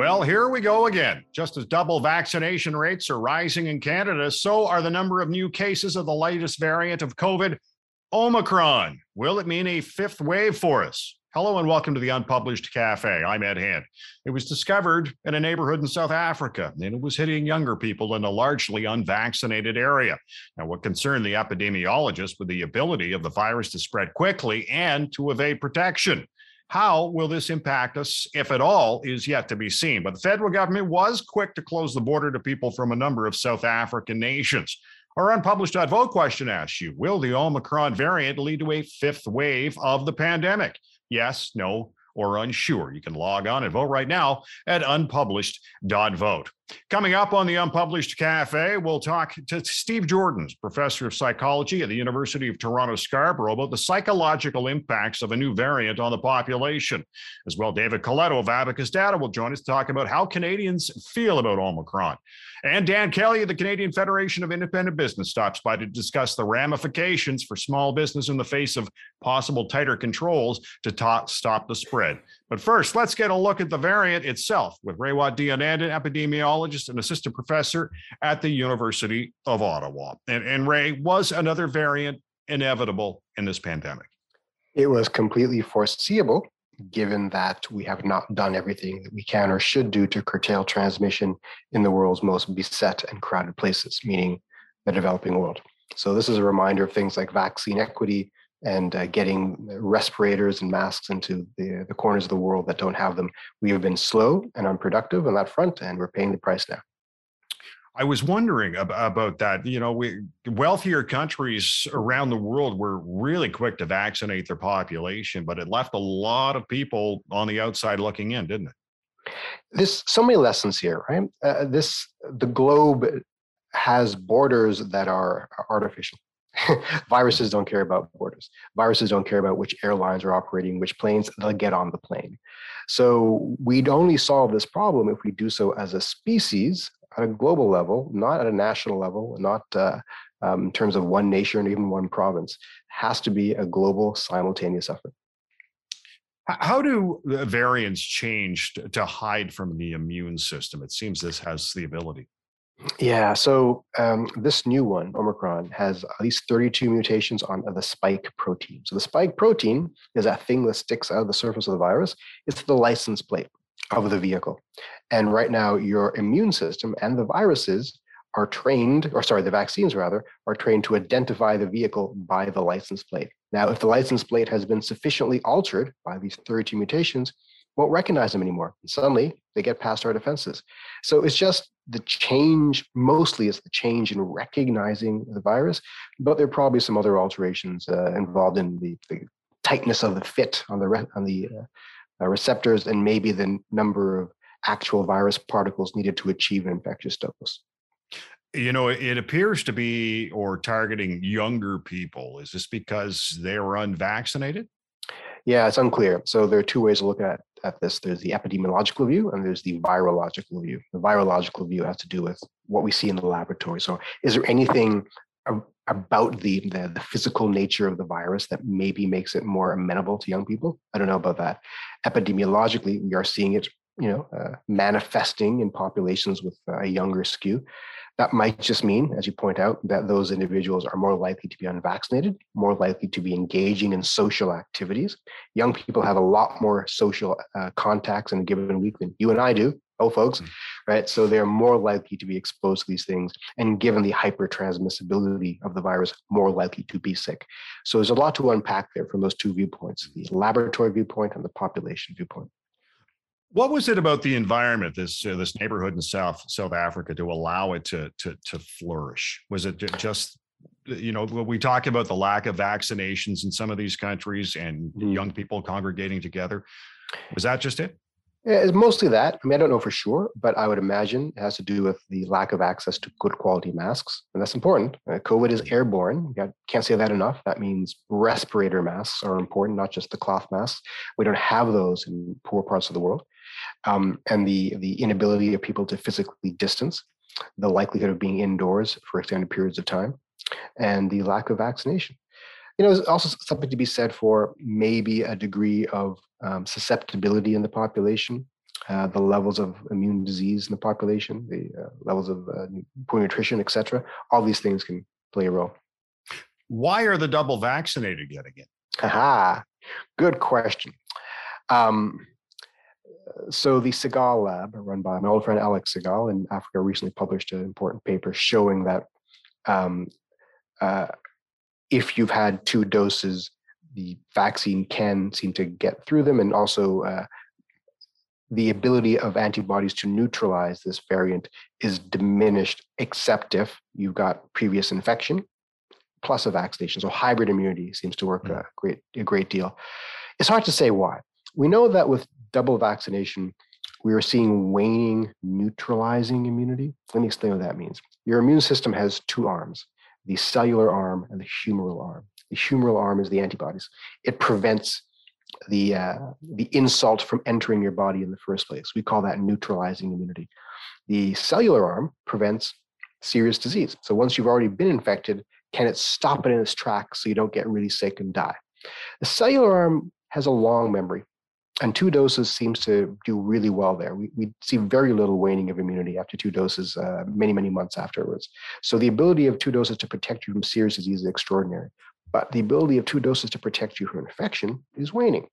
Well, here we go again. Just as double vaccination rates are rising in Canada, so are the number of new cases of the latest variant of COVID, Omicron. Will it mean a fifth wave for us? Hello and welcome to the Unpublished Cafe. I'm Ed Hand. It was discovered in a neighborhood in South Africa, and it was hitting younger people in a largely unvaccinated area. Now, what concerned the epidemiologist was the ability of the virus to spread quickly and to evade protection. How will this impact us, if at all, is yet to be seen. But the federal government was quick to close the border to people from a number of South African nations. Our unpublished vote question asks you Will the Omicron variant lead to a fifth wave of the pandemic? Yes, no, or unsure. You can log on and vote right now at unpublished.vote. Coming up on the Unpublished Cafe, we'll talk to Steve Joordens, professor of psychology at the University of Toronto Scarborough, about the psychological impacts of a new variant on the population. As well, David Coletto of Abacus Data will join us to talk about how Canadians feel about Omicron. And Dan Kelly of the Canadian Federation of Independent Business stops by to discuss the ramifications for small business in the face of possible tighter controls to ta- stop the spread. But first, let's get a look at the variant itself with Raywat Deonandan, epidemiologist and assistant professor at the University of Ottawa. And, and Ray, was another variant inevitable in this pandemic? It was completely foreseeable given that we have not done everything that we can or should do to curtail transmission in the world's most beset and crowded places, meaning the developing world. So, this is a reminder of things like vaccine equity and uh, getting respirators and masks into the, the corners of the world that don't have them. We have been slow and unproductive on that front, and we're paying the price now. I was wondering about that. You know, we wealthier countries around the world were really quick to vaccinate their population, but it left a lot of people on the outside looking in, didn't it? There's so many lessons here, right? Uh, this the globe has borders that are artificial. Viruses don't care about borders. Viruses don't care about which airlines are operating which planes. They'll get on the plane. So we'd only solve this problem if we do so as a species at a global level, not at a national level, not uh, um, in terms of one nation or even one province. It has to be a global simultaneous effort. How do variants change to hide from the immune system? It seems this has the ability. Yeah, so um, this new one, Omicron, has at least 32 mutations on the spike protein. So the spike protein is that thing that sticks out of the surface of the virus. It's the license plate of the vehicle. And right now, your immune system and the viruses are trained, or sorry, the vaccines rather, are trained to identify the vehicle by the license plate. Now, if the license plate has been sufficiently altered by these 32 mutations, won't recognize them anymore. And suddenly they get past our defenses. So it's just the change, mostly it's the change in recognizing the virus, but there are probably some other alterations uh, involved in the, the, tightness of the fit on the, re- on the uh, uh, receptors and maybe the number of actual virus particles needed to achieve an infectious dose. You know, it appears to be or targeting younger people. Is this because they are unvaccinated? Yeah, it's unclear. So there are two ways to look at, at this. There's the epidemiological view and there's the virological view. The virological view has to do with what we see in the laboratory. So is there anything about the, the, the physical nature of the virus that maybe makes it more amenable to young people. I don't know about that. Epidemiologically, we are seeing it, you know, uh, manifesting in populations with a younger skew. That might just mean, as you point out, that those individuals are more likely to be unvaccinated, more likely to be engaging in social activities. Young people have a lot more social uh, contacts in a given week than you and I do oh folks, mm-hmm. right? So they're more likely to be exposed to these things. And given the hypertransmissibility of the virus, more likely to be sick. So there's a lot to unpack there from those two viewpoints, the laboratory viewpoint and the population viewpoint. What was it about the environment, this uh, this neighborhood in South South Africa, to allow it to to to flourish? Was it just you know we talk about the lack of vaccinations in some of these countries and mm. young people congregating together? Was that just it? It's mostly that. I mean, I don't know for sure, but I would imagine it has to do with the lack of access to good quality masks. And that's important. Uh, COVID is airborne. You can't say that enough. That means respirator masks are important, not just the cloth masks. We don't have those in poor parts of the world. Um, and the, the inability of people to physically distance, the likelihood of being indoors for extended periods of time, and the lack of vaccination you know, there's also something to be said for maybe a degree of um, susceptibility in the population. uh, the levels of immune disease in the population, the uh, levels of uh, poor nutrition, etc. All these things can play a role. Why are the double vaccinated getting it? Aha, good question. Um, so the Sigal lab, run by my old friend Alex Sigal in Africa, recently published an important paper showing that um, uh, if you've had two doses, the vaccine can seem to get through them, and also uh, the ability of antibodies to neutralize this variant is diminished, except if you've got previous infection plus a vaccination. So hybrid immunity seems to work mm. a great a great deal. It's hard to say why. We know that with double vaccination, we are seeing waning neutralizing immunity. Let me explain what that means. Your immune system has two arms the cellular arm and the humoral arm. The humoral arm is the antibodies. It prevents the uh, the insult from entering your body in the first place. We call that neutralizing immunity. The cellular arm prevents serious disease. So once you've already been infected, can it stop it in its tracks so you don't get really sick and die? The cellular arm has a long memory and two doses seems to do really well there. We, we see very little waning of immunity after two doses, uh, many, many months afterwards. So the ability of two doses to protect you from serious disease is extraordinary. But the ability of two doses to protect you from infection is waning.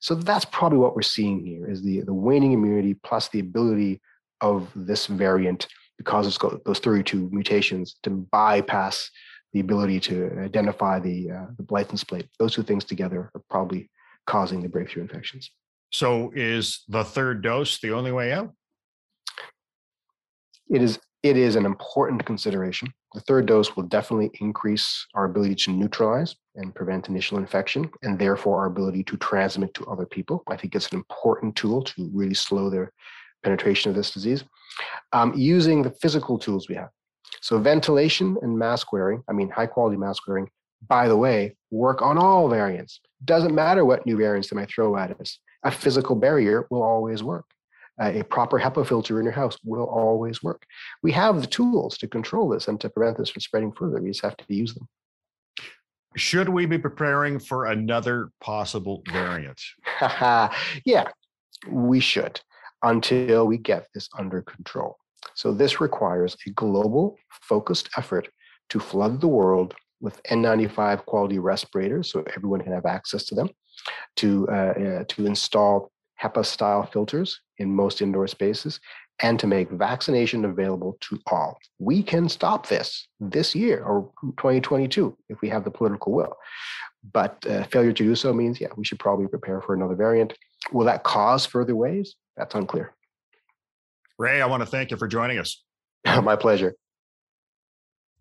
So that's probably what we're seeing here is the, the waning immunity plus the ability of this variant, because it's got those 32 mutations, to bypass the ability to identify the, uh, the Blyton's plate. Those two things together are probably causing the breakthrough infections. So is the third dose the only way out? It is it is an important consideration. The third dose will definitely increase our ability to neutralize and prevent initial infection, and therefore our ability to transmit to other people. I think it's an important tool to really slow the penetration of this disease. Um, using the physical tools we have. So, ventilation and mask wearing, I mean, high quality mask wearing, by the way, work on all variants. Doesn't matter what new variants they might throw at us a physical barrier will always work. Uh, a proper HEPA filter in your house will always work. We have the tools to control this and to prevent this from spreading further. We just have to use them. Should we be preparing for another possible variant? yeah, we should until we get this under control. So, this requires a global, focused effort to flood the world with N95 quality respirators so everyone can have access to them to, uh, uh, to install HEPA style filters in most indoor spaces and to make vaccination available to all. We can stop this this year or 2022 if we have the political will. But uh, failure to do so means, yeah, we should probably prepare for another variant. Will that cause further waves? That's unclear. Ray, I want to thank you for joining us. My pleasure.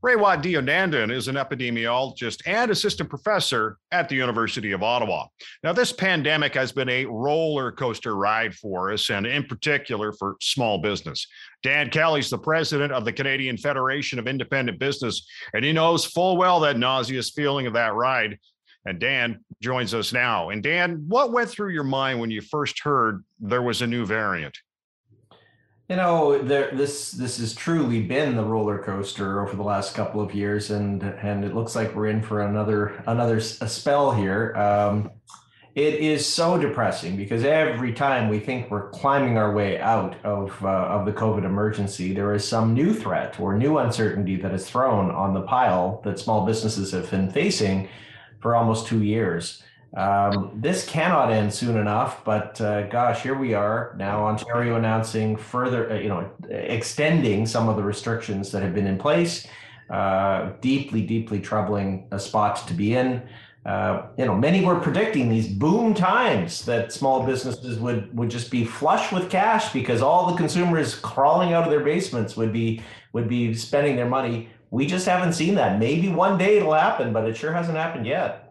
Raywat Deonandan is an epidemiologist and assistant professor at the University of Ottawa. Now, this pandemic has been a roller coaster ride for us, and in particular for small business. Dan Kelly's the president of the Canadian Federation of Independent Business, and he knows full well that nauseous feeling of that ride. And Dan joins us now. And Dan, what went through your mind when you first heard there was a new variant? You know, there, this this has truly been the roller coaster over the last couple of years, and and it looks like we're in for another another a spell here. Um, it is so depressing because every time we think we're climbing our way out of uh, of the COVID emergency, there is some new threat or new uncertainty that is thrown on the pile that small businesses have been facing for almost two years. Um, this cannot end soon enough, but uh, gosh, here we are now. Ontario announcing further, uh, you know, extending some of the restrictions that have been in place. Uh, deeply, deeply troubling a spot to be in. Uh, you know, many were predicting these boom times that small businesses would would just be flush with cash because all the consumers crawling out of their basements would be would be spending their money. We just haven't seen that. Maybe one day it'll happen, but it sure hasn't happened yet.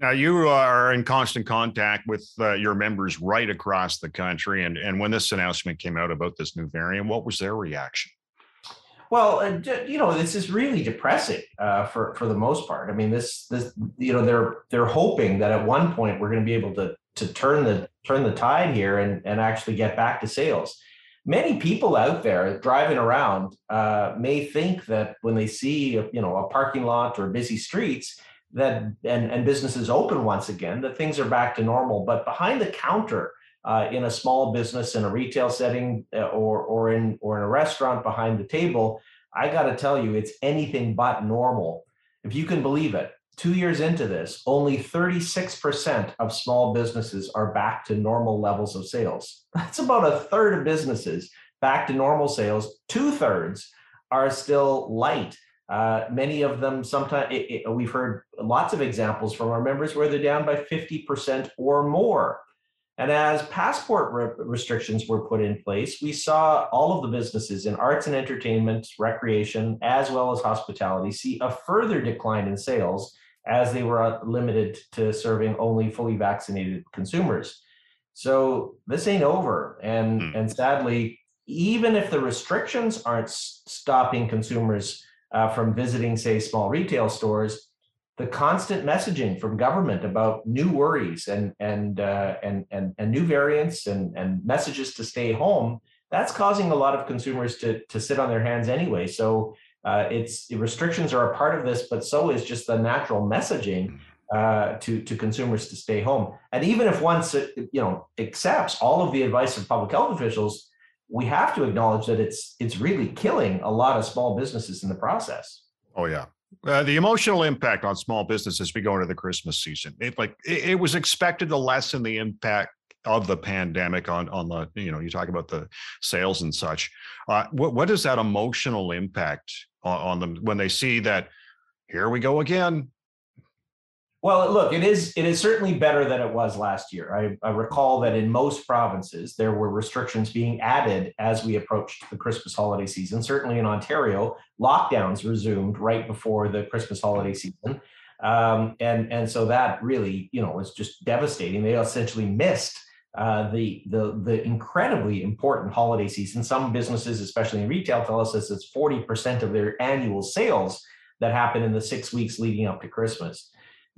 Now you are in constant contact with uh, your members right across the country, and and when this announcement came out about this new variant, what was their reaction? Well, uh, you know, this is really depressing uh, for for the most part. I mean, this this you know they're they're hoping that at one point we're going to be able to to turn the turn the tide here and and actually get back to sales. Many people out there driving around uh, may think that when they see you know a parking lot or busy streets that and, and businesses open once again, that things are back to normal. But behind the counter, uh, in a small business in a retail setting uh, or or in or in a restaurant behind the table, I got to tell you, it's anything but normal. If you can believe it, two years into this, only 36% of small businesses are back to normal levels of sales. That's about a third of businesses back to normal sales. Two thirds are still light. Uh, many of them, sometimes we've heard lots of examples from our members where they're down by 50% or more. And as passport re- restrictions were put in place, we saw all of the businesses in arts and entertainment, recreation, as well as hospitality see a further decline in sales as they were uh, limited to serving only fully vaccinated consumers. So this ain't over. And, mm. and sadly, even if the restrictions aren't stopping consumers uh, from visiting, say, small retail stores, the constant messaging from government about new worries and and uh, and, and and new variants and and messages to stay home that's causing a lot of consumers to to sit on their hands anyway. So uh, it's restrictions are a part of this but so is just the natural messaging uh, to to consumers to stay home. And even if one you know accepts all of the advice of public health officials we have to acknowledge that it's it's really killing a lot of small businesses in the process oh yeah uh, the emotional impact on small business as we go into the Christmas season. It like it, it, was expected to lessen the impact of the pandemic on on the you know you talk about the sales and such. Uh, what what is that emotional impact on, on them when they see that here we go again? Well, look, it is it is certainly better than it was last year. I, I, recall that in most provinces there were restrictions being added as we approached the Christmas holiday season. Certainly in Ontario, lockdowns resumed right before the Christmas holiday season, um, and and so that really you know was just devastating. They essentially missed uh, the the the incredibly important holiday season. Some businesses, especially in retail, tell us this it's forty percent of their annual sales that happen in the six weeks leading up to Christmas.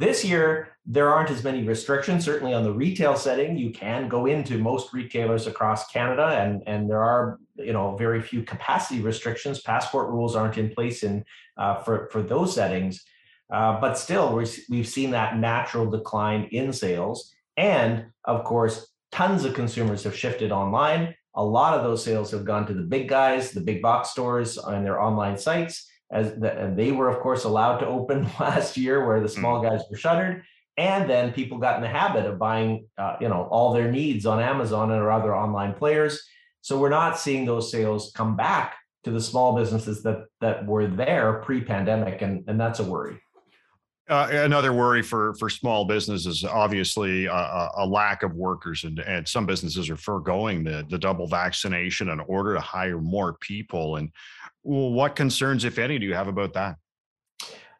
This year, there aren't as many restrictions. Certainly on the retail setting, you can go into most retailers across Canada, and, and there are you know very few capacity restrictions. Passport rules aren't in place in uh, for for those settings, uh, but still we've seen that natural decline in sales, and of course, tons of consumers have shifted online. A lot of those sales have gone to the big guys, the big box stores and their online sites as the, they were of course allowed to open last year where the small mm. guys were shuttered. And then people got in the habit of buying uh, you know all their needs on amazon and or other online players. So we're not seeing those sales come back to the small businesses that that were there pre-pandemic and and that's a worry uh, another worry for for small businesses obviously a, a, lack of workers and and some businesses are foregoing the the double vaccination in order to hire more people and what concerns, if any, do you have about that?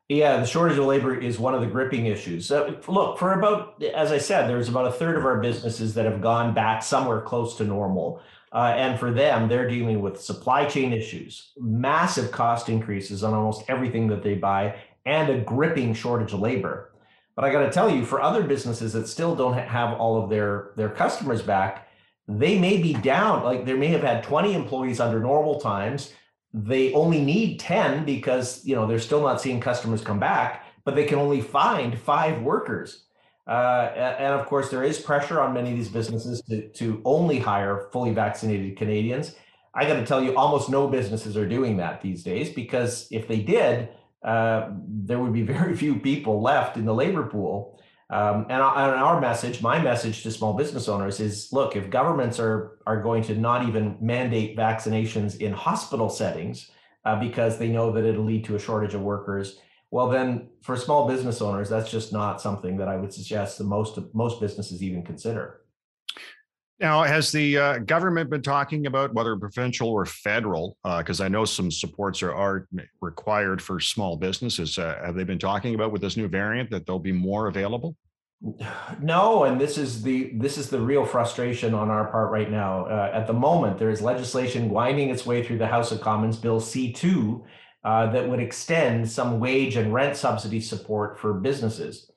Yeah, the shortage of labor is one of the gripping issues. So, look, for about, as I said, there's about a third of our businesses that have gone back somewhere close to normal. Uh, and for them, they're dealing with supply chain issues, massive cost increases on almost everything that they buy, and a gripping shortage of labor. But I got to tell you, for other businesses that still don't have all of their their customers back, they may be down. Like they may have had 20 employees under normal times they only need 10 because you know they're still not seeing customers come back but they can only find five workers uh, and of course there is pressure on many of these businesses to, to only hire fully vaccinated canadians i got to tell you almost no businesses are doing that these days because if they did uh, there would be very few people left in the labor pool um, and, our message, my message to small business owners is look, if governments are, are going to not even mandate vaccinations in hospital settings uh, because they know that it'll lead to a shortage of workers, well, then for small business owners, that's just not something that I would suggest the most, most businesses even consider. Now, has the uh, government been talking about whether provincial or federal? Because uh, I know some supports are, are required for small businesses. Uh, have they been talking about with this new variant that there'll be more available? No, and this is the this is the real frustration on our part right now. Uh, at the moment, there is legislation winding its way through the House of Commons, Bill C two, uh, that would extend some wage and rent subsidy support for businesses.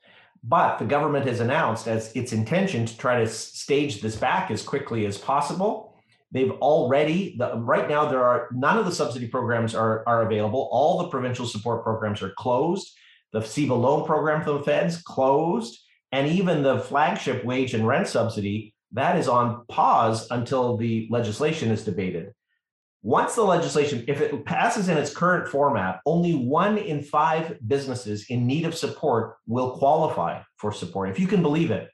But the government has announced as its intention to try to stage this back as quickly as possible. They've already the, right now there are none of the subsidy programs are, are available. All the provincial support programs are closed. The CEBA loan program from the feds closed, and even the flagship wage and rent subsidy that is on pause until the legislation is debated. Once the legislation, if it passes in its current format, only one in five businesses in need of support will qualify for support. If you can believe it,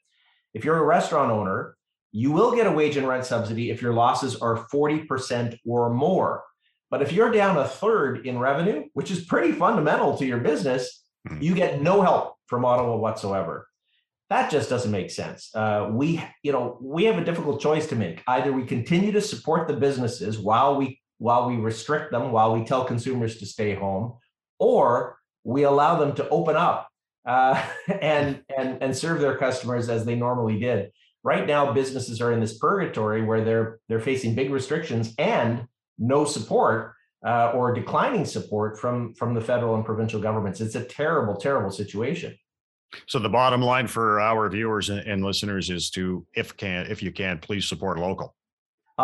if you're a restaurant owner, you will get a wage and rent subsidy if your losses are 40% or more. But if you're down a third in revenue, which is pretty fundamental to your business, mm-hmm. you get no help from Ottawa whatsoever. That just doesn't make sense. Uh, we, you know, we have a difficult choice to make. Either we continue to support the businesses while we while we restrict them, while we tell consumers to stay home, or we allow them to open up uh, and and and serve their customers as they normally did. Right now, businesses are in this purgatory where they're they're facing big restrictions and no support uh, or declining support from from the federal and provincial governments. It's a terrible, terrible situation. So the bottom line for our viewers and listeners is to, if can, if you can, please support local.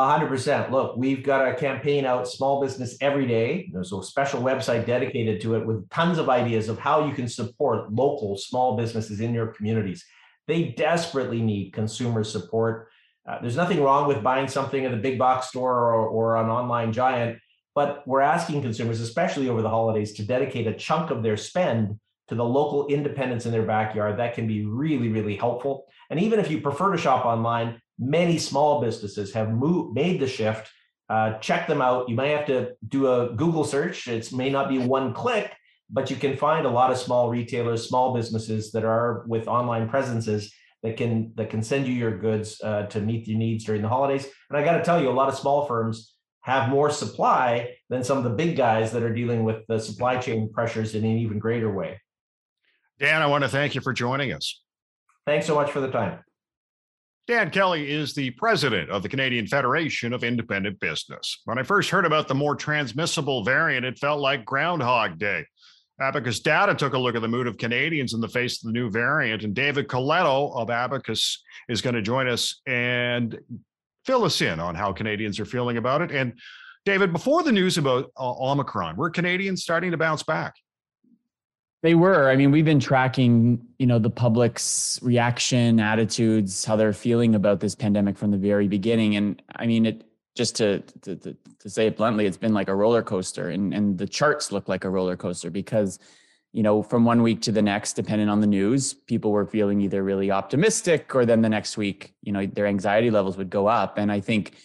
Hundred percent. Look, we've got a campaign out, small business every day. There's a special website dedicated to it with tons of ideas of how you can support local small businesses in your communities. They desperately need consumer support. Uh, there's nothing wrong with buying something at a big box store or, or an online giant, but we're asking consumers, especially over the holidays, to dedicate a chunk of their spend to the local independents in their backyard, that can be really, really helpful. And even if you prefer to shop online, many small businesses have moved, made the shift. Uh, check them out. You may have to do a Google search. It may not be one click, but you can find a lot of small retailers, small businesses that are with online presences that can that can send you your goods uh, to meet your needs during the holidays. And I got to tell you, a lot of small firms have more supply than some of the big guys that are dealing with the supply chain pressures in an even greater way. Dan, I want to thank you for joining us. Thanks so much for the time. Dan Kelly is the president of the Canadian Federation of Independent Business. When I first heard about the more transmissible variant, it felt like Groundhog Day. Abacus Data took a look at the mood of Canadians in the face of the new variant, and David Coletto of Abacus is going to join us and fill us in on how Canadians are feeling about it. And David, before the news about uh, Omicron, were Canadians starting to bounce back? They were. I mean, we've been tracking, you know, the public's reaction, attitudes, how they're feeling about this pandemic from the very beginning. And I mean, it just to to, to, say it bluntly, it's been like a roller coaster, and and the charts look like a roller coaster because, you know, from one week to the next, depending on the news, people were feeling either really optimistic, or then the next week, you know, their anxiety levels would go up. And I think,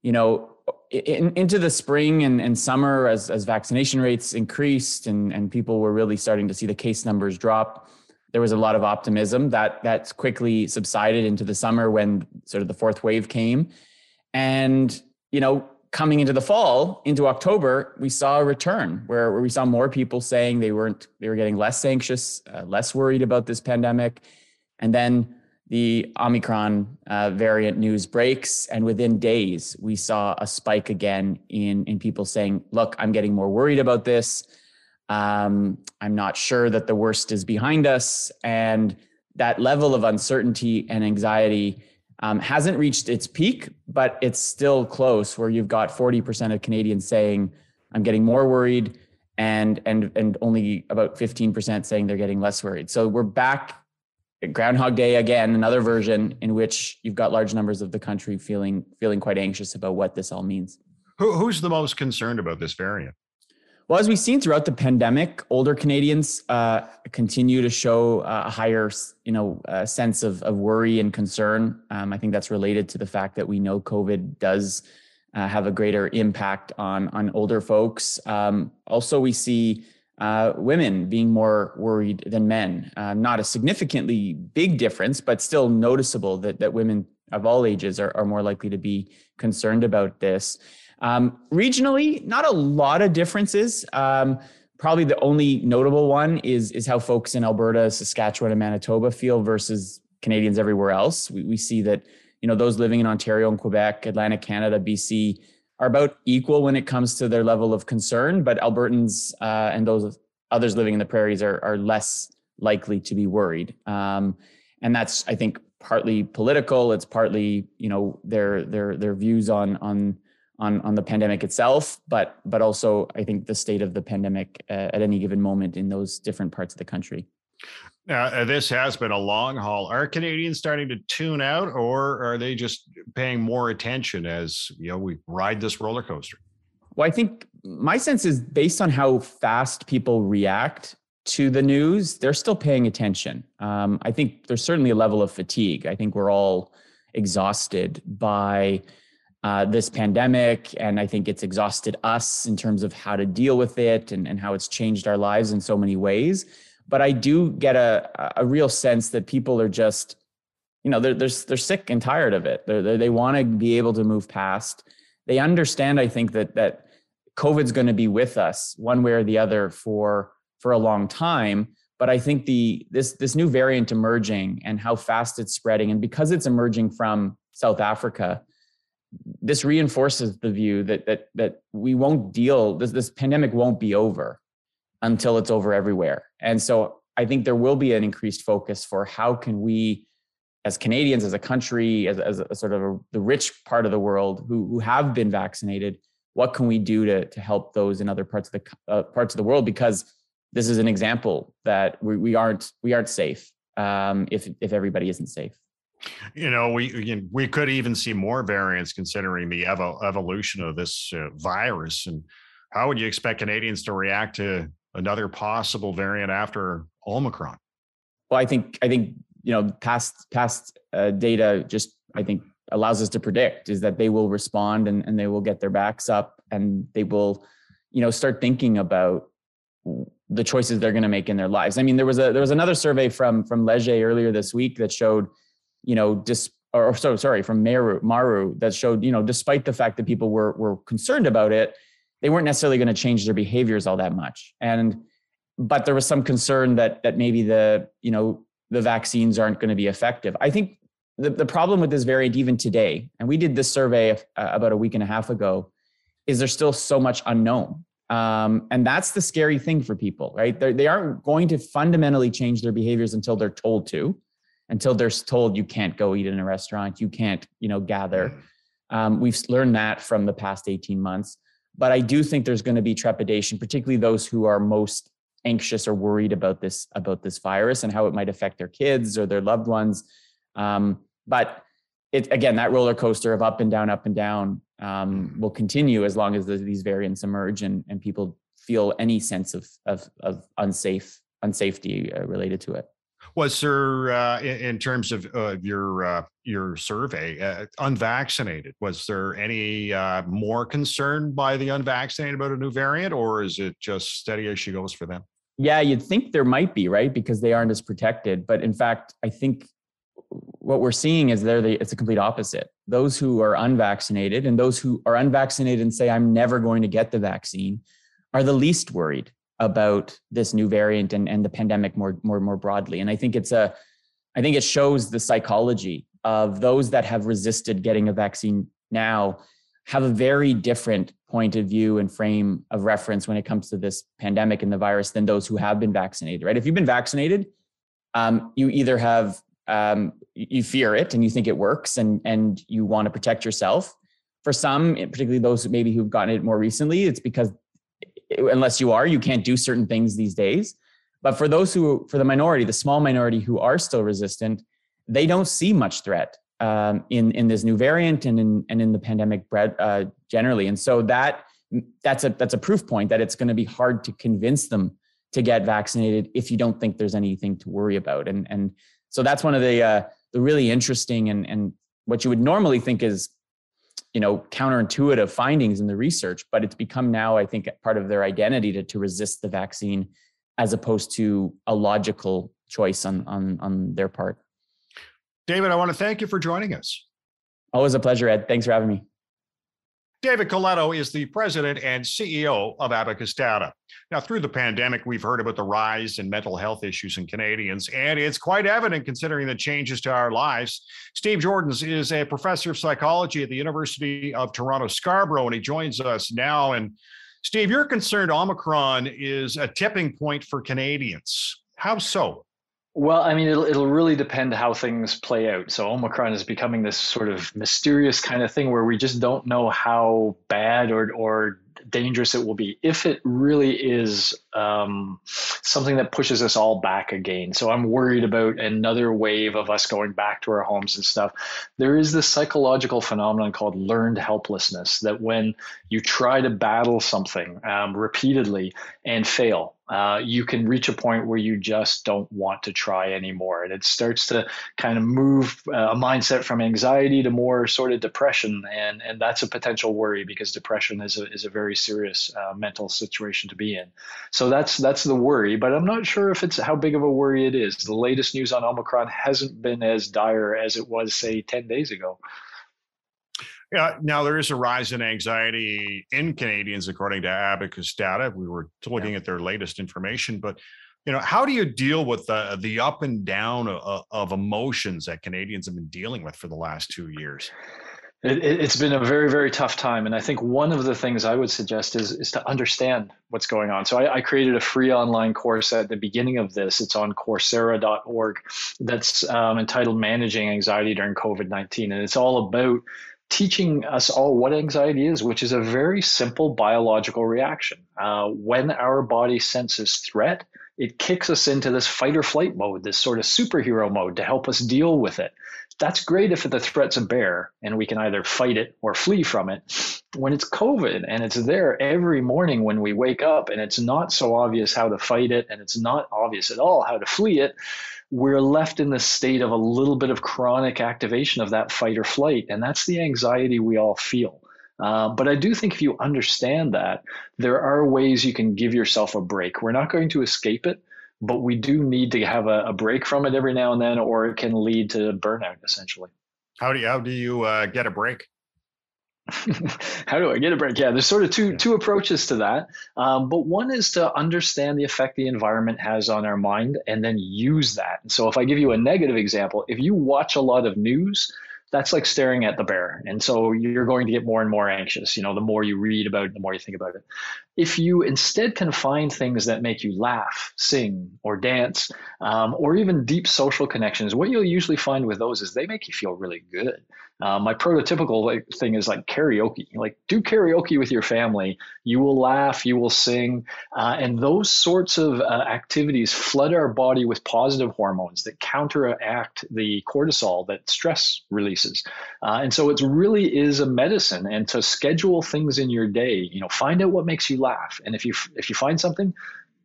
you know, in, into the spring and, and summer as, as vaccination rates increased and, and people were really starting to see the case numbers drop there was a lot of optimism that that's quickly subsided into the summer when sort of the fourth wave came. And you know coming into the fall into october we saw a return where, where we saw more people saying they weren't they were getting less anxious uh, less worried about this pandemic. And then the Omicron uh, variant news breaks, and within days, we saw a spike again in in people saying, "Look, I'm getting more worried about this. Um, I'm not sure that the worst is behind us." And that level of uncertainty and anxiety um, hasn't reached its peak, but it's still close. Where you've got 40% of Canadians saying, "I'm getting more worried," and and and only about 15% saying they're getting less worried. So we're back Groundhog Day again, another version in which you've got large numbers of the country feeling feeling quite anxious about what this all means. Who, who's the most concerned about this variant? Well, as we've seen throughout the pandemic, older Canadians uh, continue to show a higher, you know, uh, sense of, of worry and concern. Um, I think that's related to the fact that we know COVID does uh, have a greater impact on on older folks. Um, also, we see uh, women being more worried than men. Uh, not a significantly big difference, but still noticeable that, that women of all ages are, are more likely to be concerned about this. Um, regionally, not a lot of differences. Um, probably the only notable one is, is how folks in Alberta, Saskatchewan, and Manitoba feel versus Canadians everywhere else. We, we see that you know those living in Ontario and Quebec, Atlantic Canada, BC, are about equal when it comes to their level of concern, but Albertans uh, and those others living in the prairies are, are less likely to be worried. Um, and that's, I think, partly political. It's partly, you know, their their their views on on on on the pandemic itself, but but also I think the state of the pandemic uh, at any given moment in those different parts of the country. Now, uh, this has been a long haul. Are Canadians starting to tune out, or are they just paying more attention as you know we ride this roller coaster? Well, I think my sense is based on how fast people react to the news, they're still paying attention. Um, I think there's certainly a level of fatigue. I think we're all exhausted by uh, this pandemic, and I think it's exhausted us in terms of how to deal with it and, and how it's changed our lives in so many ways. But I do get a, a real sense that people are just, you know, they're, they're, they're sick and tired of it. They're, they're, they want to be able to move past. They understand, I think, that that COVID's going to be with us one way or the other for for a long time. But I think the this this new variant emerging and how fast it's spreading, and because it's emerging from South Africa, this reinforces the view that that that we won't deal this this pandemic won't be over until it's over everywhere. And so I think there will be an increased focus for how can we as Canadians, as a country, as, as a sort of a, the rich part of the world who, who have been vaccinated, what can we do to, to help those in other parts of the uh, parts of the world? Because this is an example that we, we aren't we aren't safe um, if if everybody isn't safe. You know, we we could even see more variants considering the evo- evolution of this uh, virus. And how would you expect Canadians to react to another possible variant after Omicron? Well, I think I think you know past past uh, data just I think allows us to predict is that they will respond and, and they will get their backs up and they will you know start thinking about the choices they're going to make in their lives. I mean, there was a there was another survey from from Leger earlier this week that showed, you know, just or so sorry from Maru Maru that showed, you know, despite the fact that people were were concerned about it, they weren't necessarily going to change their behaviors all that much. And but there was some concern that that maybe the you know the vaccines aren't going to be effective. I think the, the problem with this variant even today, and we did this survey uh, about a week and a half ago, is there's still so much unknown. Um, and that's the scary thing for people, right? They're, they aren't going to fundamentally change their behaviors until they're told to, until they're told you can't go eat in a restaurant, you can't, you know, gather. Mm. Um, we've learned that from the past 18 months. But I do think there's going to be trepidation, particularly those who are most anxious or worried about this about this virus and how it might affect their kids or their loved ones. Um, but it again, that roller coaster of up and down, up and down um, mm-hmm. will continue as long as the, these variants emerge and, and people feel any sense of of, of unsafe unsafety uh, related to it. Was there, uh, in, in, terms of uh, your uh, your survey, uh, unvaccinated? Was there any uh, more concern by the unvaccinated about a new variant, or is it just steady as she goes for them? Yeah, you'd think there might be, right? Because they aren't as protected. But in fact, I think what we're seeing is there it's a complete opposite those who are unvaccinated and those who are unvaccinated and say i'm never going to get the vaccine are the least worried about this new variant and, and the pandemic more more more broadly. And i think it's a i think it shows the psychology of those that have resisted getting a vaccine now have a very different point of view and frame of reference when it comes to this pandemic and the virus than those who have been vaccinated right? If you've been vaccinated um, you either have um, you fear it and you think it works and and you want to protect yourself. For some particularly those maybe who've gotten it more recently it's because unless you are you can't do certain things these days. But for those who for the minority the small minority who are still resistant they don't see much threat um, in in this new variant and in and in the pandemic uh, generally. And so that that's a that's a proof point that it's going to be hard to convince them to get vaccinated if you don't think there's anything to worry about. And and so that's one of the uh, the really interesting and and what you would normally think is you know counterintuitive findings in the research but it's become now i think part of their identity to, to resist the vaccine as opposed to a logical choice on on on their part. David i want to thank you for joining us. Always a pleasure ed. Thanks for having me David Coletto is the president and CEO of Abacus Data. Now, through the pandemic, we've heard about the rise in mental health issues in Canadians, and it's quite evident considering the changes to our lives. Steve Joordens is a professor of psychology at the University of Toronto Scarborough, and he joins us now. And Steve, you're concerned Omicron is a tipping point for Canadians. How so? Well, I mean, it'll it'll really depend how things play out. So Omicron is becoming this sort of mysterious kind of thing where we just don't know how bad or or dangerous it will be if it really is um, something that pushes us all back again. So I'm worried about another wave of us going back to our homes and stuff. There is this psychological phenomenon called learned helplessness that when you try to battle something um, repeatedly and fail, uh, you can reach a point where you just don't want to try anymore. And it starts to kind of move uh, a mindset from anxiety to more sort of depression. And, and that's a potential worry because depression is a, is a very serious uh, mental situation to be in. So that's, that's the worry, but I'm not sure if it's how big of a worry it is. The latest news on Omicron hasn't been as dire as it was, say, 10 days ago. Yeah, now there is a rise in anxiety in Canadians, according to Abacus data. We were looking yeah. at their latest information, but you know, how do you deal with the the up and down of, of emotions that Canadians have been dealing with for the last two years? It, has been a very, very tough time. And I think one of the things I would suggest is, is to understand what's going on. So I, I created a free online course at the beginning of this. It's on Coursera.org that's um, entitled Managing Anxiety During COVID 19. And it's all about teaching us all what anxiety is, which is a very simple biological reaction. Uh, when our body senses threat, it kicks us into this fight or flight mode, this sort of superhero mode to help us deal with it. That's great if the threat's a bear and we can either fight it or flee from it. When it's COVID and it's there every morning when we wake up and it's not so obvious how to fight it and it's not obvious at all how to flee it, we're left in the state of a little bit of chronic activation of that fight or flight. And that's the anxiety we all feel. Uh, but I do think if you understand that, there are ways you can give yourself a break. We're not going to escape it, but we do need to have a, a break from it every now and then, or it can lead to burnout essentially. How do you, how do you uh, get a break? how do I get a break? Yeah, there's sort of two two approaches to that. Um, but one is to understand the effect the environment has on our mind, and then use that. So if I give you a negative example, if you watch a lot of news, that's like staring at the bear. And so you're going to get more and more anxious. You know, the more you read about it, the more you think about it. If you instead can find things that make you laugh, sing, or dance, um, or even deep social connections, what you'll usually find with those is they make you feel really good. Uh, my prototypical like, thing is like karaoke. Like do karaoke with your family. You will laugh, you will sing, uh, and those sorts of uh, activities flood our body with positive hormones that counteract the cortisol that stress releases. Uh, and so it really is a medicine. And to schedule things in your day, you know, find out what makes you laugh, and if you if you find something,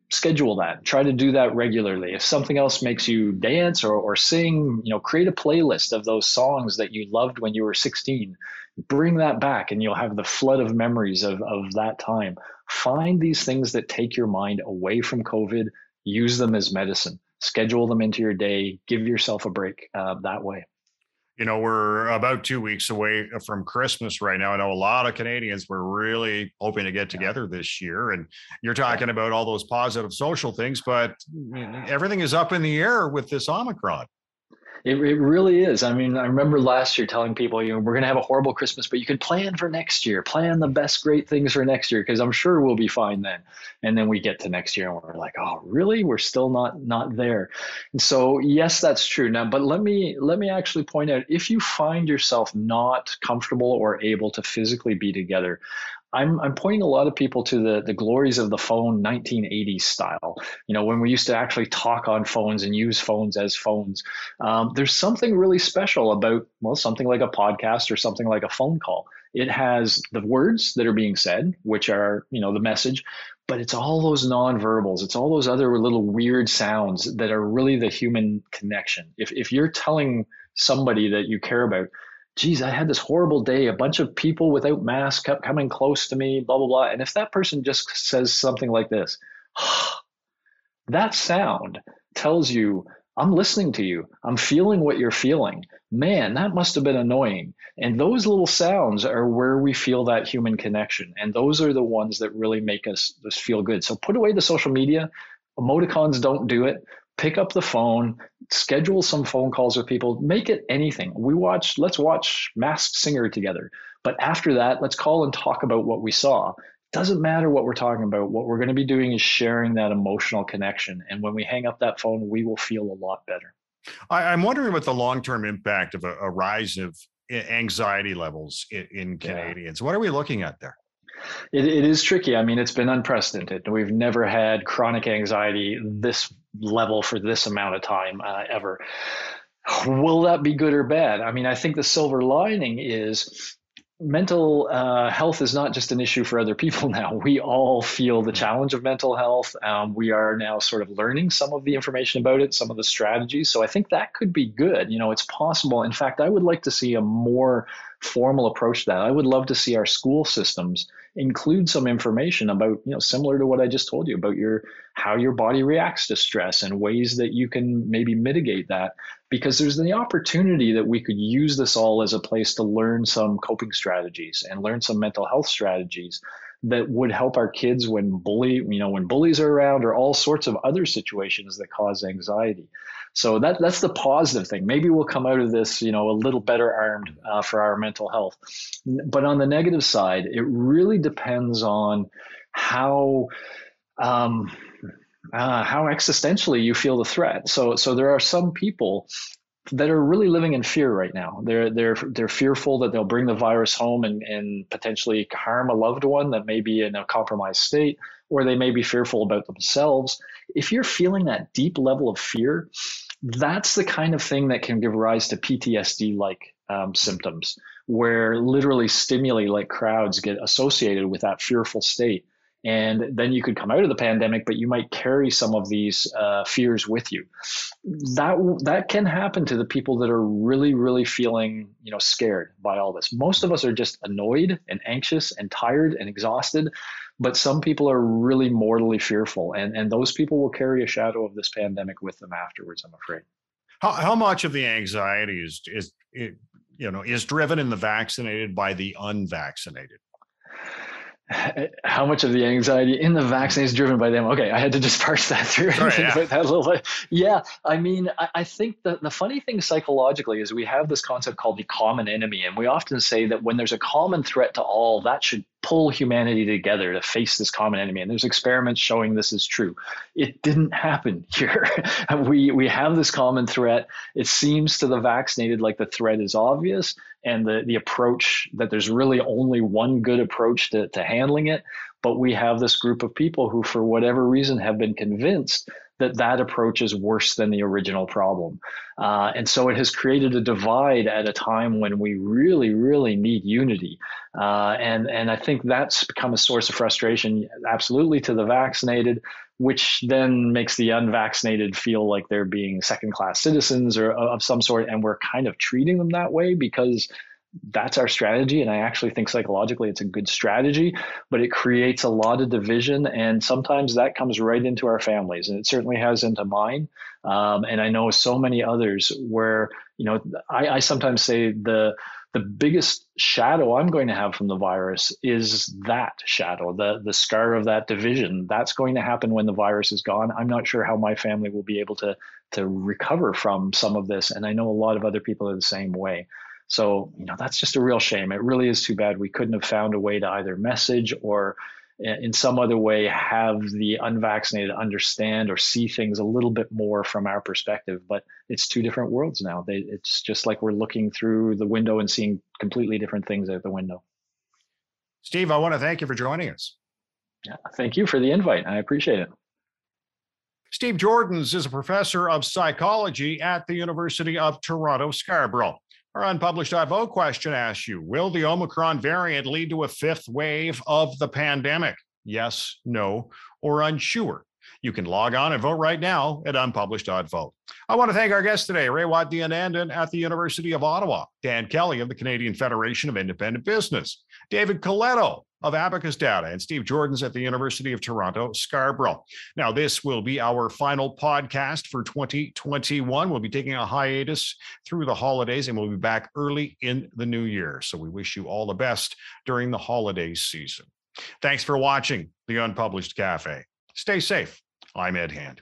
schedule that. Try to do that regularly. If something else makes you dance or, or sing you know create a playlist of those songs that you loved when you were 16 bring that back and you'll have the flood of memories of, of that time. Find these things that take your mind away from covid. Use them as medicine. Schedule them into your day. Give yourself a break uh, that way you know, we're about two weeks away uh, from Christmas right now. I know a lot of Canadians were really hoping to get together this year. And you're talking about all those positive social things, but everything is up in the air with this Omicron. It, it really is. I mean, I remember last year telling people, you know, we're going to have a horrible Christmas, but you can plan for next year, plan the best great things for next year, because I'm sure we'll be fine then. And then we get to next year and we're like, oh, really? We're still not not there. And so, yes, that's true. Now, but let me let me actually point out if you find yourself not comfortable or able to physically be together, I'm, I'm pointing a lot of people to the, the glories of the phone 1980s style. You know, when we used to actually talk on phones and use phones as phones. Um, there's something really special about, well, something like a podcast or something like a phone call. It has the words that are being said, which are, you know, the message, but it's all those nonverbals. It's all those other little weird sounds that are really the human connection. If, if you're telling somebody that you care about, geez, I had this horrible day. A bunch of people without masks kept coming close to me, blah, blah, blah. And if that person just says something like this, that sound tells you, I'm listening to you. I'm feeling what you're feeling. Man, that must have been annoying. And those little sounds are where we feel that human connection. And those are the ones that really make us, us feel good. So put away the social media. Emoticons don't do it pick up the phone, schedule some phone calls with people, make it anything. We watch, let's watch Masked Singer together. But after that, let's call and talk about what we saw. Doesn't matter what we're talking about. What we're going to be doing is sharing that emotional connection. And when we hang up that phone, we will feel a lot better. I, am wondering what the long term impact of a, a, rise of anxiety levels in, in Canadians. Yeah. What are we looking at there? It, it is tricky. I mean, it's been unprecedented. We've never had chronic anxiety this level for this amount of time uh, ever. Will that be good or bad? I mean, I think the silver lining is mental uh, health is not just an issue for other people now. We all feel the challenge of mental health. Um, we are now sort of learning some of the information about it, some of the strategies. So I think that could be good. You know, it's possible. In fact, I would like to see a more formal approach to that. I would love to see our school systems include some information about, you know, similar to what I just told you about your how your body reacts to stress and ways that you can maybe mitigate that because there's the opportunity that we could use this all as a place to learn some coping strategies and learn some mental health strategies that would help our kids when bully you know when bullies are around or all sorts of other situations that cause anxiety. So that that's the positive thing. Maybe we'll come out of this you know a little better armed uh, for our mental health. But on the negative side it really depends on how um, uh, how existentially you feel the threat. So, so there are some people that are really living in fear right now. They're they're they're fearful that they'll bring the virus home and, and potentially harm a loved one that may be in a compromised state, or they may be fearful about themselves. If you're feeling that deep level of fear, that's the kind of thing that can give rise to PTSD-like um, symptoms, where literally stimuli like crowds get associated with that fearful state and then you could come out of the pandemic but you might carry some of these uh, fears with you. That that can happen to the people that are really really feeling you know scared by all this. Most of us are just annoyed and anxious and tired and exhausted but some people are really mortally fearful and and those people will carry a shadow of this pandemic with them afterwards i'm afraid. How, how much of the anxiety is is you know is driven in the vaccinated by the unvaccinated how much of the anxiety in the vaccine is driven by them? Okay, I had to just parse that through yeah. that a little bit. Yeah, I mean, I, I think the, the funny thing psychologically is we have this concept called the common enemy, and we often say that when there's a common threat to all, that should pull humanity together to face this common enemy. And there's experiments showing this is true. It didn't happen here. we we have this common threat. It seems to the vaccinated like the threat is obvious and the the approach that there's really only one good approach to, to handling it. But we have this group of people who, for whatever reason, have been convinced that that approach is worse than the original problem. Uh, and so it has created a divide at a time when we really, really need unity. Uh, and, and I think that's become a source of frustration, absolutely to the vaccinated, which then makes the unvaccinated feel like they're being second class citizens or of some sort. And we're kind of treating them that way because that's our strategy. And I actually think psychologically it's a good strategy, but it creates a lot of division. And sometimes that comes right into our families. And it certainly has into mine. Um, and I know so many others where, you know, I, I sometimes say the, the biggest shadow I'm going to have from the virus is that shadow, the the scar of that division. That's going to happen when the virus is gone. I'm not sure how my family will be able to to recover from some of this, and I know a lot of other people are the same way. So, you know, that's just a real shame. It really is too bad we couldn't have found a way to either message or eh, in some other way have the unvaccinated understand or see things a little bit more from our perspective. But it's two different worlds now. They, it's just like we're looking through the window and seeing completely different things out the window. Steve, I want to thank you for joining us. Yeah, thank you for the invite. I appreciate it. Steve Joordens is a professor of psychology at the University of Toronto Scarborough. Our unpublished vote question asks you Will the Omicron variant lead to a fifth wave of the pandemic? Yes, no, or unsure. You can log on and vote right now at unpublished.vote. I want to thank our guests today, Raywat Deonandan at the University of Ottawa, Dan Kelly of the Canadian Federation of Independent Business, David Coletto of Abacus Data and Steve Joordens at the University of Toronto, Scarborough. Now, this will be our final podcast for 2021. We'll be taking a hiatus through the holidays and we'll be back early in the new year. So we wish you all the best during the holiday season. Thanks for watching the Unpublished Cafe. Stay safe. I'm Ed Hand.